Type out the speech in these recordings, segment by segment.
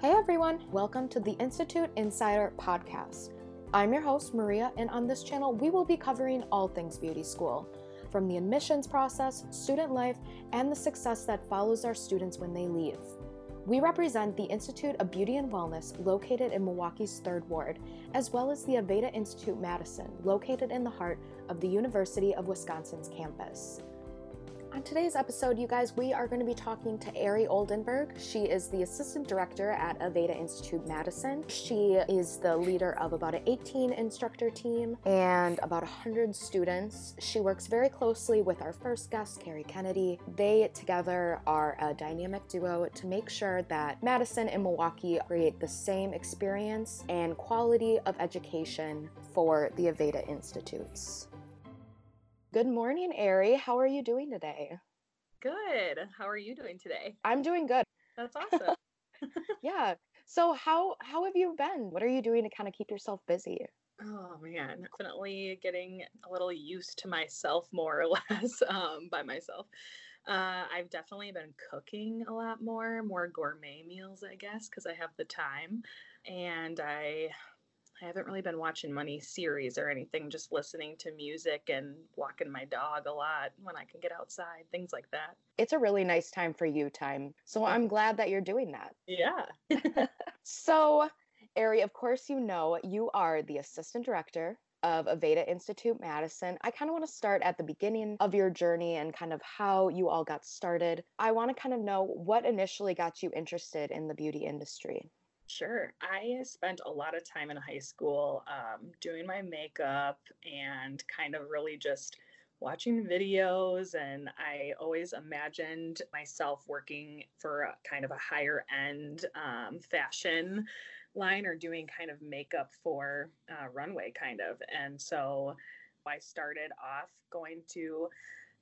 Hey everyone, welcome to the Institute Insider Podcast. I'm your host, Maria, and on this channel, we will be covering all things beauty school from the admissions process, student life, and the success that follows our students when they leave. We represent the Institute of Beauty and Wellness located in Milwaukee's 3rd Ward, as well as the Aveda Institute Madison located in the heart of the University of Wisconsin's campus. On today's episode, you guys, we are going to be talking to Ari Oldenburg. She is the assistant director at Aveda Institute Madison. She is the leader of about an 18 instructor team and about 100 students. She works very closely with our first guest, Carrie Kennedy. They together are a dynamic duo to make sure that Madison and Milwaukee create the same experience and quality of education for the Aveda Institutes. Good morning, Ari. How are you doing today? Good. How are you doing today? I'm doing good. That's awesome. yeah. So how how have you been? What are you doing to kind of keep yourself busy? Oh man, definitely getting a little used to myself more or less um, by myself. Uh, I've definitely been cooking a lot more, more gourmet meals, I guess, because I have the time. And I I haven't really been watching money series or anything, just listening to music and walking my dog a lot when I can get outside, things like that. It's a really nice time for you time. So I'm glad that you're doing that. Yeah. so, Ari, of course, you know you are the assistant director of Aveda Institute Madison. I kind of want to start at the beginning of your journey and kind of how you all got started. I want to kind of know what initially got you interested in the beauty industry. Sure. I spent a lot of time in high school um, doing my makeup and kind of really just watching videos. And I always imagined myself working for a, kind of a higher end um, fashion line or doing kind of makeup for uh, runway, kind of. And so I started off going to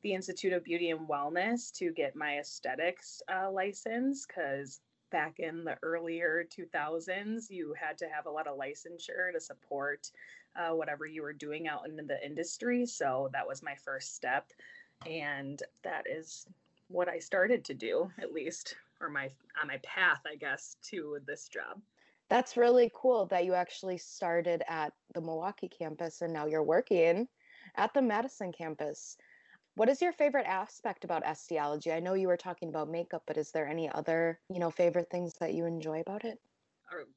the Institute of Beauty and Wellness to get my aesthetics uh, license because back in the earlier 2000s, you had to have a lot of licensure to support uh, whatever you were doing out in the industry. So that was my first step. And that is what I started to do, at least, or my on my path, I guess, to this job. That's really cool that you actually started at the Milwaukee campus and now you're working at the Madison campus. What is your favorite aspect about Esthiology? I know you were talking about makeup, but is there any other, you know, favorite things that you enjoy about it?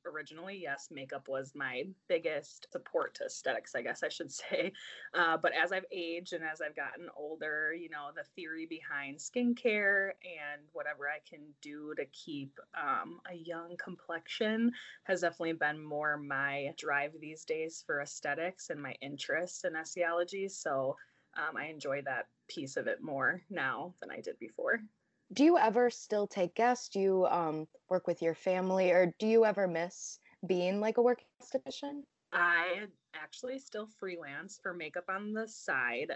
originally, yes, makeup was my biggest support to aesthetics, I guess I should say. Uh, but as I've aged and as I've gotten older, you know, the theory behind skincare and whatever I can do to keep um, a young complexion has definitely been more my drive these days for aesthetics and my interest in esthiology. So um, I enjoy that piece of it more now than I did before. Do you ever still take guests? Do you um, work with your family, or do you ever miss being like a work esthetician? I actually still freelance for makeup on the side.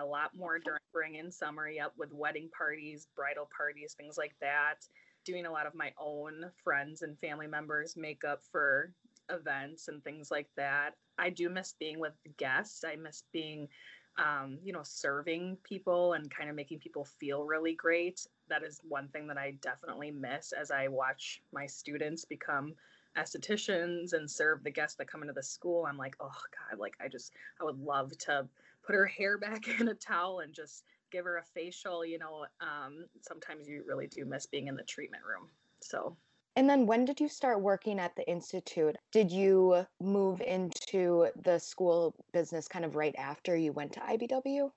A lot more during spring and summer, yep, with wedding parties, bridal parties, things like that. Doing a lot of my own friends and family members' makeup for events and things like that. I do miss being with guests. I miss being um, you know, serving people and kind of making people feel really great. That is one thing that I definitely miss as I watch my students become estheticians and serve the guests that come into the school. I'm like, oh God, like I just, I would love to put her hair back in a towel and just give her a facial. You know, um, sometimes you really do miss being in the treatment room. So and then when did you start working at the Institute? Did you move into the school business kind of right after you went to IBW?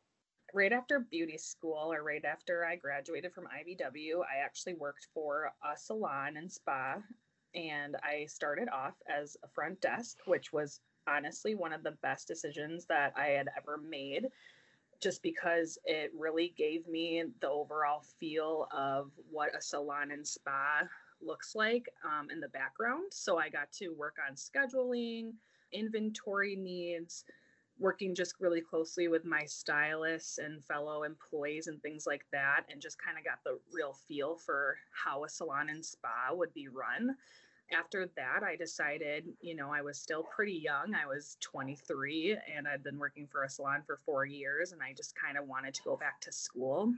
Right after beauty school, or right after I graduated from IBW, I actually worked for a salon and spa. And I started off as a front desk, which was honestly one of the best decisions that I had ever made just because it really gave me the overall feel of what a salon and spa looks like um, in the background. So I got to work on scheduling, inventory needs, working just really closely with my stylists and fellow employees and things like that, and just kind of got the real feel for how a salon and spa would be run. After that, I decided, you know, I was still pretty young. I was 23 and I'd been working for a salon for four years, and I just kind of wanted to go back to school.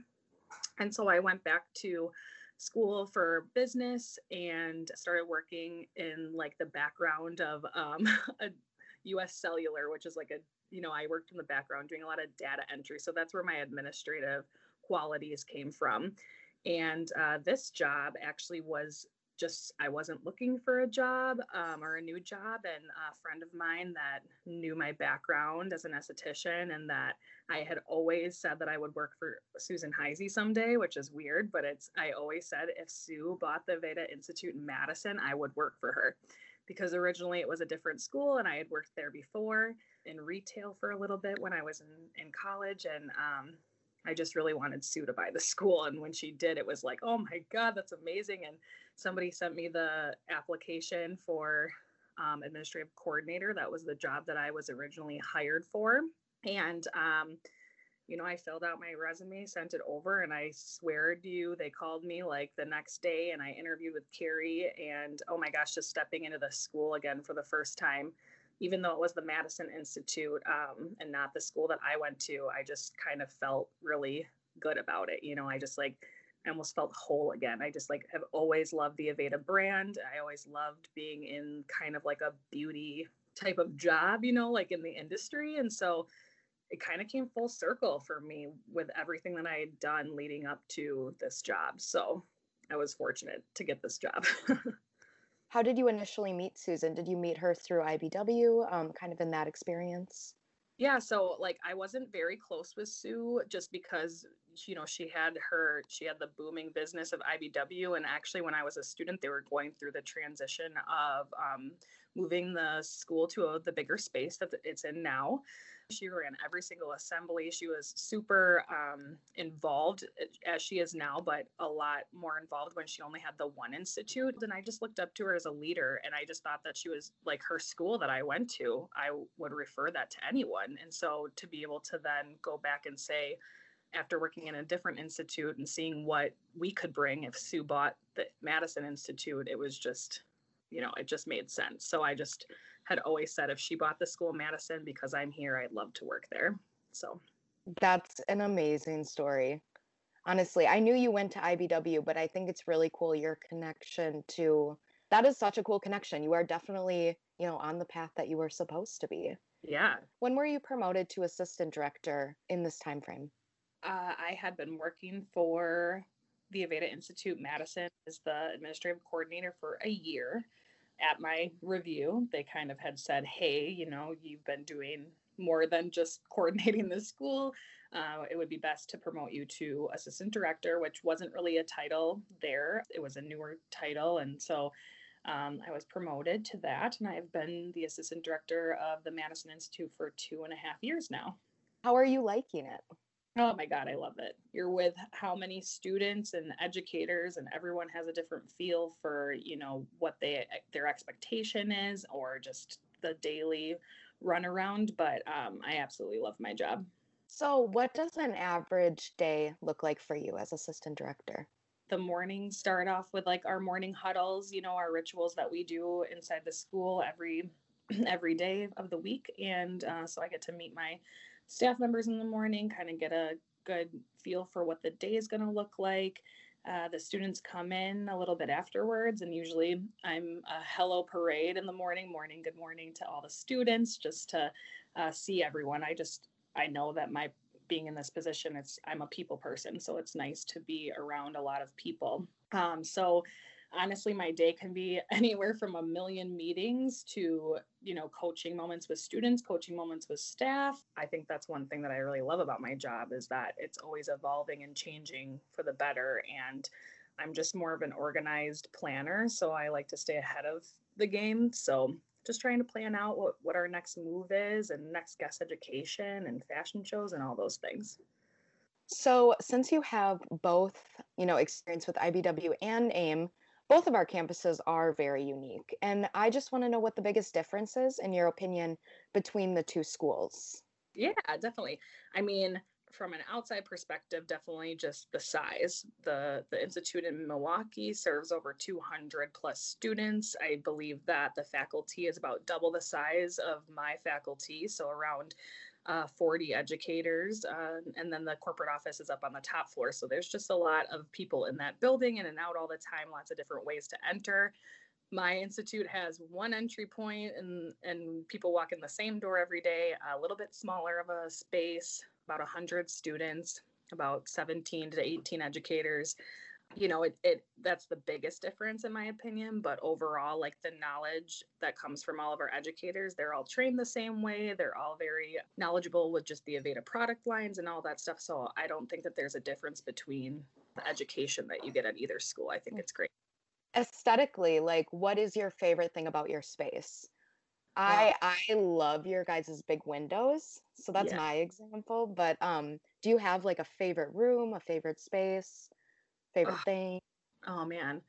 And so I went back to school for business and started working in like the background of um, a US Cellular, which is like a, you know, I worked in the background doing a lot of data entry. So that's where my administrative qualities came from. And uh, this job actually was just I wasn't looking for a job um, or a new job, and a friend of mine that knew my background as an esthetician and that I had always said that I would work for Susan Heisey someday, which is weird, but it's I always said if Sue bought the Aveda Institute in Madison, I would work for her. Because originally it was a different school and I had worked there before in retail for a little bit when I was in, in college and um, I just really wanted Sue to buy the school. And when she did, it was like, oh my God, that's amazing. And somebody sent me the application for um, administrative coordinator. That was the job that I was originally hired for. And, um, you know, I filled out my resume, sent it over, and I swear to you, they called me like the next day and I interviewed with Carrie. And oh my gosh, just stepping into the school again for the first time, even though it was the Madison Institute um, and not the school that I went to, I just kind of felt really good about it. You know, I just like, I almost felt whole again. I just like have always loved the Aveda brand. I always loved being in kind of like a beauty type of job, you know, like in the industry. And so it kind of came full circle for me with everything that I had done leading up to this job. So I was fortunate to get this job. How did you initially meet Susan? Did you meet her through IBW, um, kind of in that experience? Yeah, so like I wasn't very close with Sue just because you know she had her she had the booming business of IBW and actually when I was a student they were going through the transition of um, moving the school to a, the bigger space that it's in now. She ran every single assembly. She was super um, involved eh, as she is now, but a lot more involved when she only had the one institute. And I just looked up to her as a leader, and I just thought that she was like her school that I went to. I would refer that to anyone, and so to be able to then go back and say, after working in a different institute and seeing what we could bring if Sue bought the Madison Institute, it was just, you know, it just made sense. So I just had always said if she bought the school in Madison because I'm here, I'd love to work there. So that's an amazing story. Honestly, I knew you went to IBW, but I think it's really cool your connection to that is such a cool connection. You are definitely, you know, on the path that you were supposed to be. Yeah. When were you promoted to assistant director in this time frame? Uh, I had been working for the Aveda Institute Madison as the administrative coordinator for a year at my review, they kind of had said, hey, you know, you've been doing more than just coordinating the school. Uh, it would be best to promote you to assistant director, which wasn't really a title there. It was a newer title. And so um, I was promoted to that. And I've been the assistant director of the Madison Institute for two and a half years now. How are you liking it? Oh my God, I love it. You're with how many students and educators, and everyone has a different feel for, you know, what they their expectation is or just the daily run around. But um, I absolutely love my job. So, what does an average day look like for you as assistant director? The mornings start off with like our morning huddles, you know, our rituals that we do inside the school every every day of the week, and uh, so I get to meet my staff members in the morning, kind of get a good feel for what the day is going to look like. Uh, the students come in a little bit afterwards, and usually I'm a hello parade in the morning, morning, good morning to all the students, just to uh, see everyone. I just I know that my being in this position, it's I'm a people person, so it's nice to be around a lot of people. Um, so honestly my day can be anywhere from a million meetings to you know coaching moments with students coaching moments with staff. I think that's one thing that i really love about my job is that it's always evolving and changing for the better. And i'm just more of an organized planner so i like to stay ahead of the game. So just trying to plan out what, what our next move is and next guest education and fashion shows and all those things. So since you have both you know experience with ibw and aim both of our campuses are very unique. And I just want to know what the biggest difference is, in your opinion, between the two schools. Yeah, definitely. I mean, from an outside perspective, definitely just the size. The the institute in Milwaukee serves over 200 plus students. I believe that the faculty is about double the size of my faculty, so around uh, 40 educators, uh, and then the corporate office is up on the top floor. So there's just a lot of people in that building in and out all the time, lots of different ways to enter. My institute has one entry point, and and people walk in the same door every day. A little bit smaller of a space, about 100 students, about 17 to 18 educators you know it, it that's the biggest difference in my opinion but overall like the knowledge that comes from all of our educators they're all trained the same way they're all very knowledgeable with just the aveda product lines and all that stuff so i don't think that there's a difference between the education that you get at either school i think it's great aesthetically like what is your favorite thing about your space I I love your guys' big windows. So that's yeah. my example. But um, do you have like a favorite room, a favorite space? Favorite oh, thing? Oh man.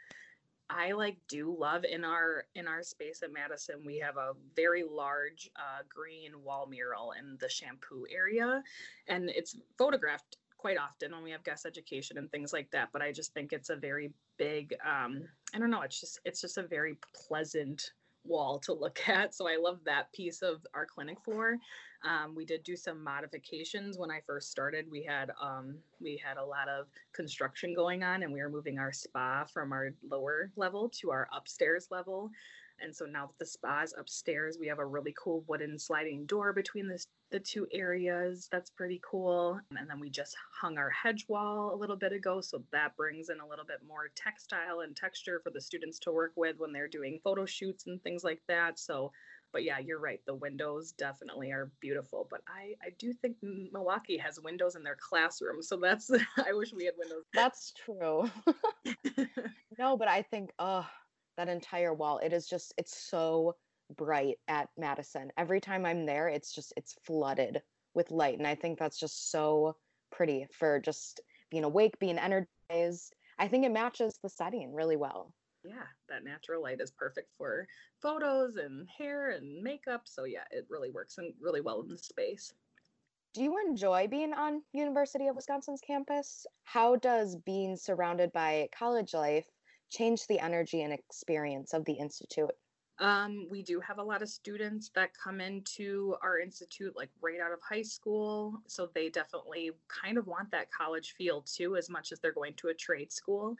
I like do love in our in our space at Madison we have a very large uh, green wall mural in the shampoo area and it's photographed quite often when we have guest education and things like that but I just think it's a very big um, I don't know it's just it's just a very pleasant wall to look at. So I love that piece of our clinic floor. Um, we did do some modifications when I first started. We had um, we had a lot of construction going on, and we were moving our spa from our lower level to our upstairs level. And so now that the spa is upstairs, we have a really cool wooden sliding door between the, the two areas. That's pretty cool. And then we just hung our hedge wall a little bit ago. So that brings in a little bit more textile and texture for the students to work with when they're doing photo shoots and things like that. So but yeah, you're right. The windows definitely are beautiful. But I, I do think Milwaukee has windows in their classroom. So that's, I wish we had windows. That's true. no, but I think, oh, that entire wall. It is just it's so bright at Madison. Every time I'm there, it's just it's flooded with light and I think that's just so pretty for just being awake, being energized. I think it matches the setting really well. Yeah, that natural light is perfect for photos and hair and makeup. So yeah, it really works and really well in the space. Do you enjoy being on University of Wisconsin's campus? How does being surrounded by college life change the energy and experience of the institute? Um, we do have a lot of students that come into our institute like right out of high school. So they definitely kind of want that college feel too, as much as they're going to a trade school.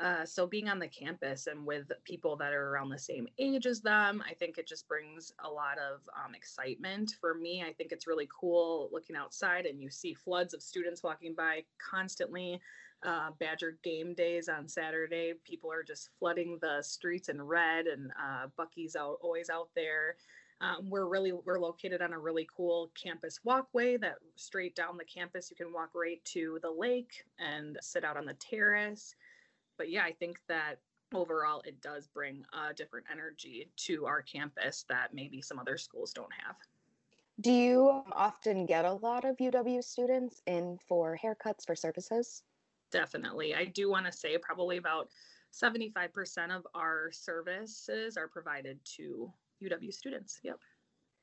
Uh, so being on the campus and with people that are around the same age as them, I think it just brings a lot of um, excitement for me. I think it's really cool looking outside and you see floods of students walking by constantly uh, Badger game days on Saturday. People are just flooding the streets in red, and uh, Bucky's out always out there. Um, we're really we're located on a really cool campus walkway that straight down the campus you can walk right to the lake and sit out on the terrace. But yeah, I think that overall it does bring a different energy to our campus that maybe some other schools don't have. Do you often get a lot of UW students in for haircuts for services? Definitely. I do want to say probably about 75% of our services are provided to UW students. Yep.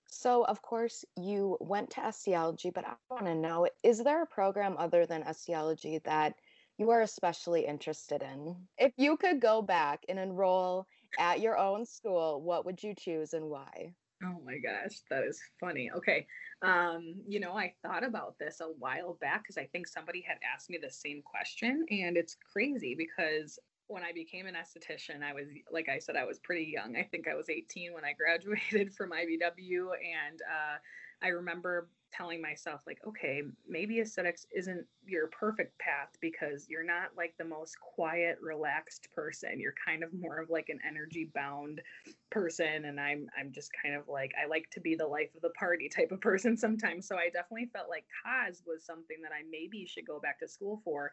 So, of course, you went to Esthiology, but I want to know is there a program other than Esthiology that you are especially interested in? If you could go back and enroll at your own school, what would you choose and why? Oh my gosh, that is funny. Okay. Um, you know, I thought about this a while back because I think somebody had asked me the same question. And it's crazy because when I became an esthetician, I was, like I said, I was pretty young. I think I was 18 when I graduated from IBW. And uh, I remember telling myself like okay maybe aesthetics isn't your perfect path because you're not like the most quiet relaxed person. You're kind of more of like an energy bound person and i'm i'm just kind of like i like to be the life of the party type of person sometimes. So i definitely felt like cause was something that i maybe should go back to school for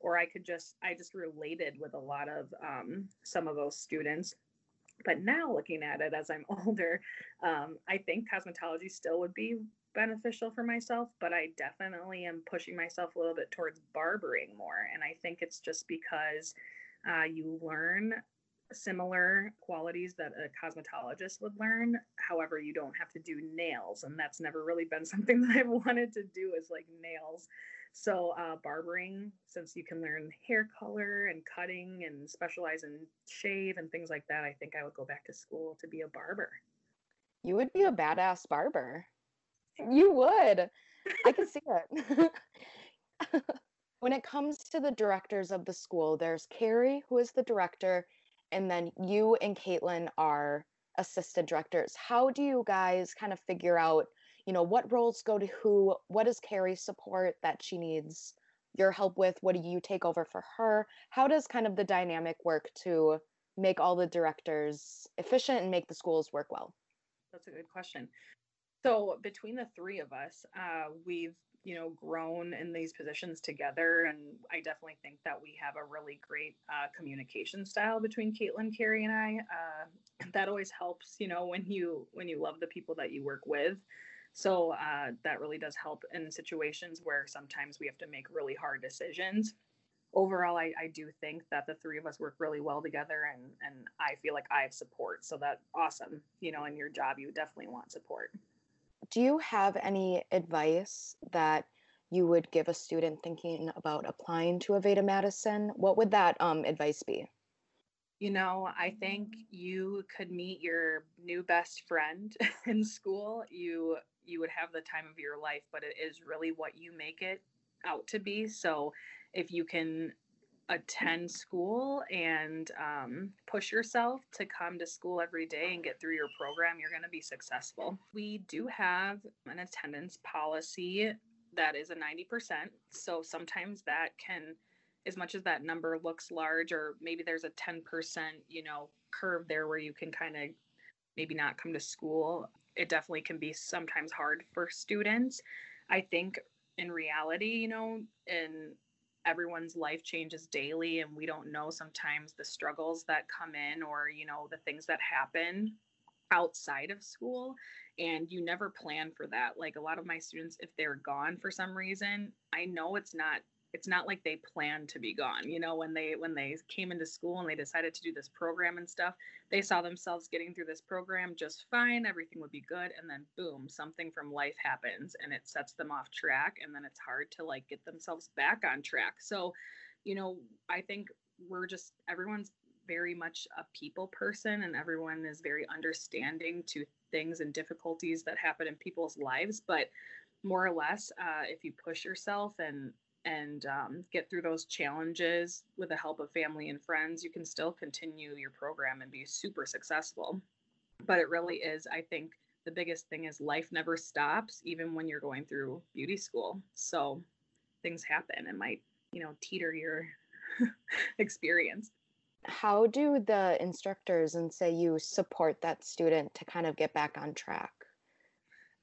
or i could just i just related with a lot of um, some of those students. But now looking at it as i'm older um, i think cosmetology still would be beneficial for myself, but I definitely am pushing myself a little bit towards barbering more. And I think it's just because uh, you learn similar qualities that a cosmetologist would learn. However, you don't have to do nails, and that's never really been something that I've wanted to do is like nails. So, uh, barbering, since you can learn hair color and cutting and specialize in shave and things like that, I think I would go back to school to be a barber. You would be a badass barber you would. I can see it. when it comes to the directors of the school, there's Carrie, who is the director, and then you and Caitlin are assistant directors. How do you guys kind of figure out, you know, what roles go to who? What does Carrie support that she needs your help with? What do you take over for her? How does kind of the dynamic work to make all the directors efficient and make the schools work well? That's a good question. So between the three of us, uh, we've you know grown in these positions together, and I definitely think that we have a really great uh, communication style between Caitlin, Carrie, and I. Uh, that always helps, you know, when you when you love the people that you work with. So uh, that really does help in situations where sometimes we have to make really hard decisions. Overall, I, I do think that the three of us work really well together, and and I feel like I have support. So that's awesome. You know, in your job, you definitely want support do you have any advice that you would give a student thinking about applying to Aveda Madison? What would that um, advice be? You know, I think you could meet your new best friend in school. You you would have the time of your life, but it is really what you make it out to be. So if you can attend school and um, push yourself to come to school every day and get through your program, you're going to be successful. We do have an attendance policy that is a 90%. So sometimes that can, as much as that number looks large, or maybe there's a 10%, you know, curve there where you can kind of maybe not come to school. It definitely can be sometimes hard for students. I think in reality, you know, in everyone's life changes daily and we don't know sometimes the struggles that come in or you know the things that happen outside of school. And you never plan for that. Like a lot of my students if they're gone for some reason i know it's not it's not like they planned to be gone you know when they when they came into school and they decided to do this program and stuff they saw themselves getting through this program just fine everything would be good and then boom something from life happens and it sets them off track and then it's hard to like get themselves back on track. So you know i think we're just everyone's very much a people person and everyone is very understanding to things and difficulties that happen in people's lives but more or less uh, if you push yourself and and um, get through those challenges with the help of family and friends, you can still continue your program and be super successful. But it really is, I think, the biggest thing is life never stops, even when you're going through beauty school. So things happen and might, you know, teeter your experience. How do the instructors and say you support that student to kind of get back on track?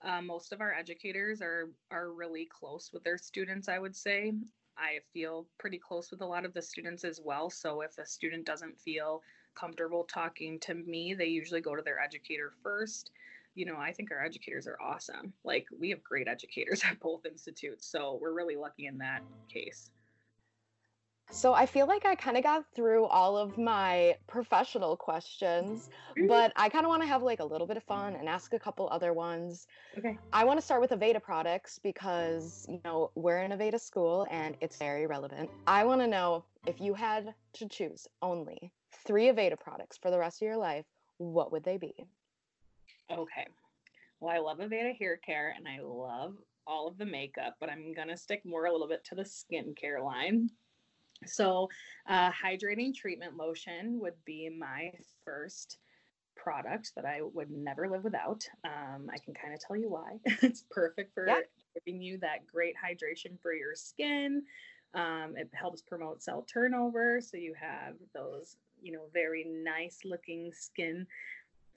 Um, most of our educators are are really close with their students. I would say. I feel pretty close with a lot of the students as well. So if a student doesn't feel comfortable talking to me, they usually go to their educator first. You know, I think our educators are awesome. Like we have great educators at both institutes. So we're really lucky in that case. So I feel like I kind of got through all of my professional questions, mm-hmm. but I kind of want to have like a little bit of fun and ask a couple other ones. Okay. I want to start with Aveda products because, you know, we're in Aveda school and it's very relevant. I want to know if you had to choose only three Aveda products for the rest of your life, what would they be? Okay. Well, I love Aveda hair care and I love all of the makeup, but I'm going to stick more a little bit to the skincare line. So, uh, hydrating treatment lotion would be my first product that I would never live without. Um, I can kind of tell you why. it's perfect for yeah. giving you that great hydration for your skin. Um, it helps promote cell turnover, so you have those, you know, very nice looking skin.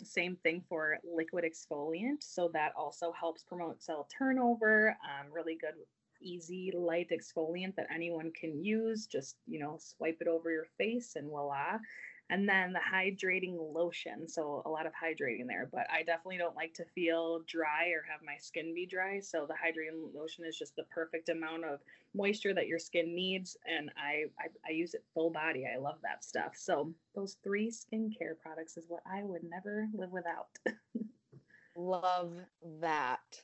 Same thing for liquid exfoliant, so that also helps promote cell turnover. Um, really good easy light exfoliant that anyone can use. Just, you know, swipe it over your face and voila. And then the hydrating lotion. So a lot of hydrating there, but I definitely don't like to feel dry or have my skin be dry. So the hydrating lotion is just the perfect amount of moisture that your skin needs. And I, I, I use it full body. I love that stuff. So those three skincare products is what I would never live without. love that.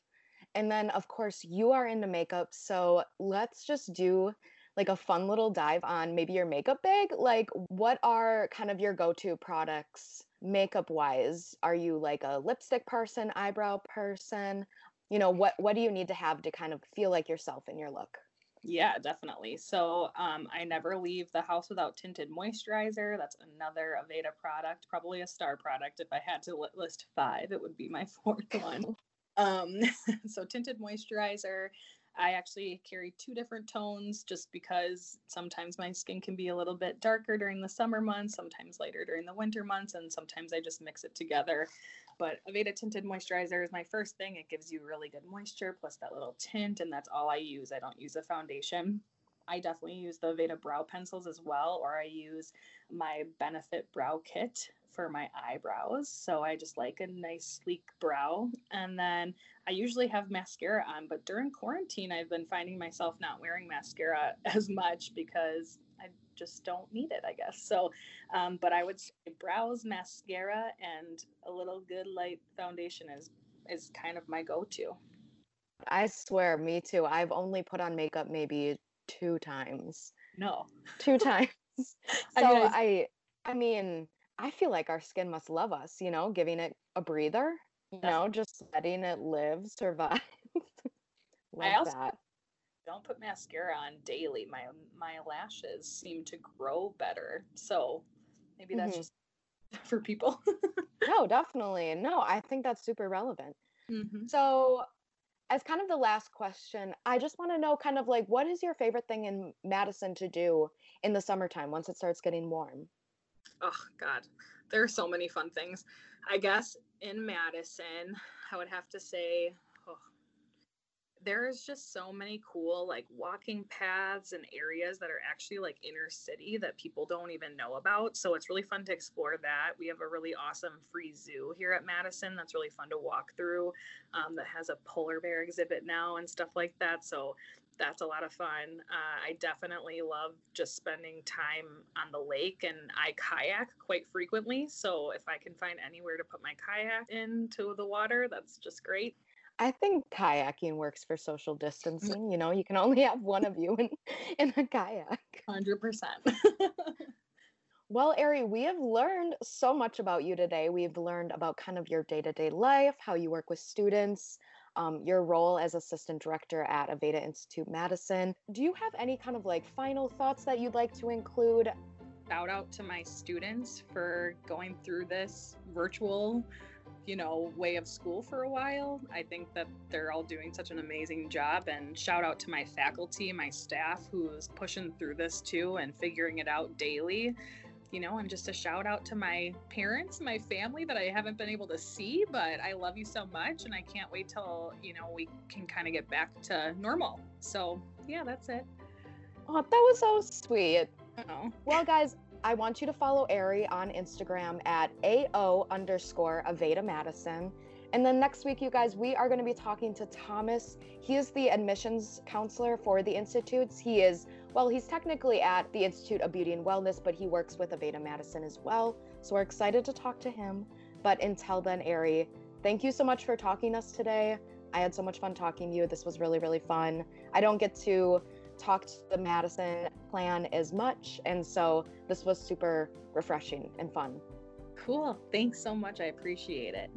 And then, of course, you are into makeup. So let's just do like a fun little dive on maybe your makeup bag. Like, what are kind of your go to products makeup wise? Are you like a lipstick person, eyebrow person? you know, what what do you need to have to kind of feel like yourself in your look? Yeah, definitely. So um, I never leave the house without tinted moisturizer. That's another Aveda product, probably a star product. If I had to list five, it would be my fourth one. Um, so tinted moisturizer. I actually carry two different tones just because sometimes my skin can be a little bit darker during the summer months, sometimes lighter during the winter months, and sometimes I just mix it together. But Aveda tinted moisturizer is my first thing. It gives you really good moisture plus that little tint, and that's all I use. I don't use a foundation. I definitely use the Aveda brow pencils as well, or I use my Benefit brow kit for my eyebrows. So I just like a nice sleek brow. And then I usually have mascara on, but during quarantine, I've been finding myself not wearing mascara as much because I just don't need it, I guess. So, um, but I would say brows, mascara, and a little good light foundation is is kind of my go-to. I swear, me too. I've only put on makeup maybe two times. No, two times. so I, mean, I, I, mean, I feel like our skin must love us. You know, giving it a breather. You know, just letting it live, survive. I also, that don't put mascara on daily, my my lashes seem to grow better. So maybe that's mm-hmm. just for people. no, definitely. No, I think that's super relevant. Mm-hmm. So, as kind of the last question, I just want to know kind of like what is your favorite thing in Madison to do in the summertime once it starts getting warm? Oh, God. There are so many fun things. I guess in Madison, I would have to say there's just so many cool like walking paths and areas that are actually like inner city that people don't even know about. So it's really fun to explore that. We have a really awesome free zoo here at Madison that's really fun to walk through um, that has a polar bear exhibit now and stuff like that. So that's a lot of fun. Uh, I definitely love just spending time on the lake and I kayak quite frequently. So if I can find anywhere to put my kayak into the water, that's just great. I think kayaking works for social distancing. You know, you can only have one of you in, in a kayak. 100%. well, Ari, we have learned so much about you today. We've learned about kind of your day to day life, how you work with students, um, your role as assistant director at Aveda Institute Madison. Do you have any kind of like final thoughts that you'd like to include? Shout out to my students for going through this virtual you know, way of school for a while. I think that they're all doing such an amazing job. And shout out to my faculty, my staff who's pushing through this too and figuring it out daily. You know, and just a shout out to my parents, my family that I haven't been able to see, but I love you so much and I can't wait till, you know, we can kind of get back to normal. So, yeah, that's it. Oh, that was so sweet. Oh. Well, guys, I want you to follow Ari on Instagram at AO underscore Aveda Madison. And then next week, you guys, we are going to be talking to Thomas. He is the admissions counselor for the Institutes. He is, well, he's technically at the Institute of Beauty and Wellness, but he works with Aveda Madison as well. So we're excited to talk to him. But until then, Ari, thank you so much for talking to us today. I had so much fun talking to you. This was really, really fun. I don't get to talk to the Madison plan as much. And so this was super refreshing and fun. Cool. Thanks so much. I appreciate it.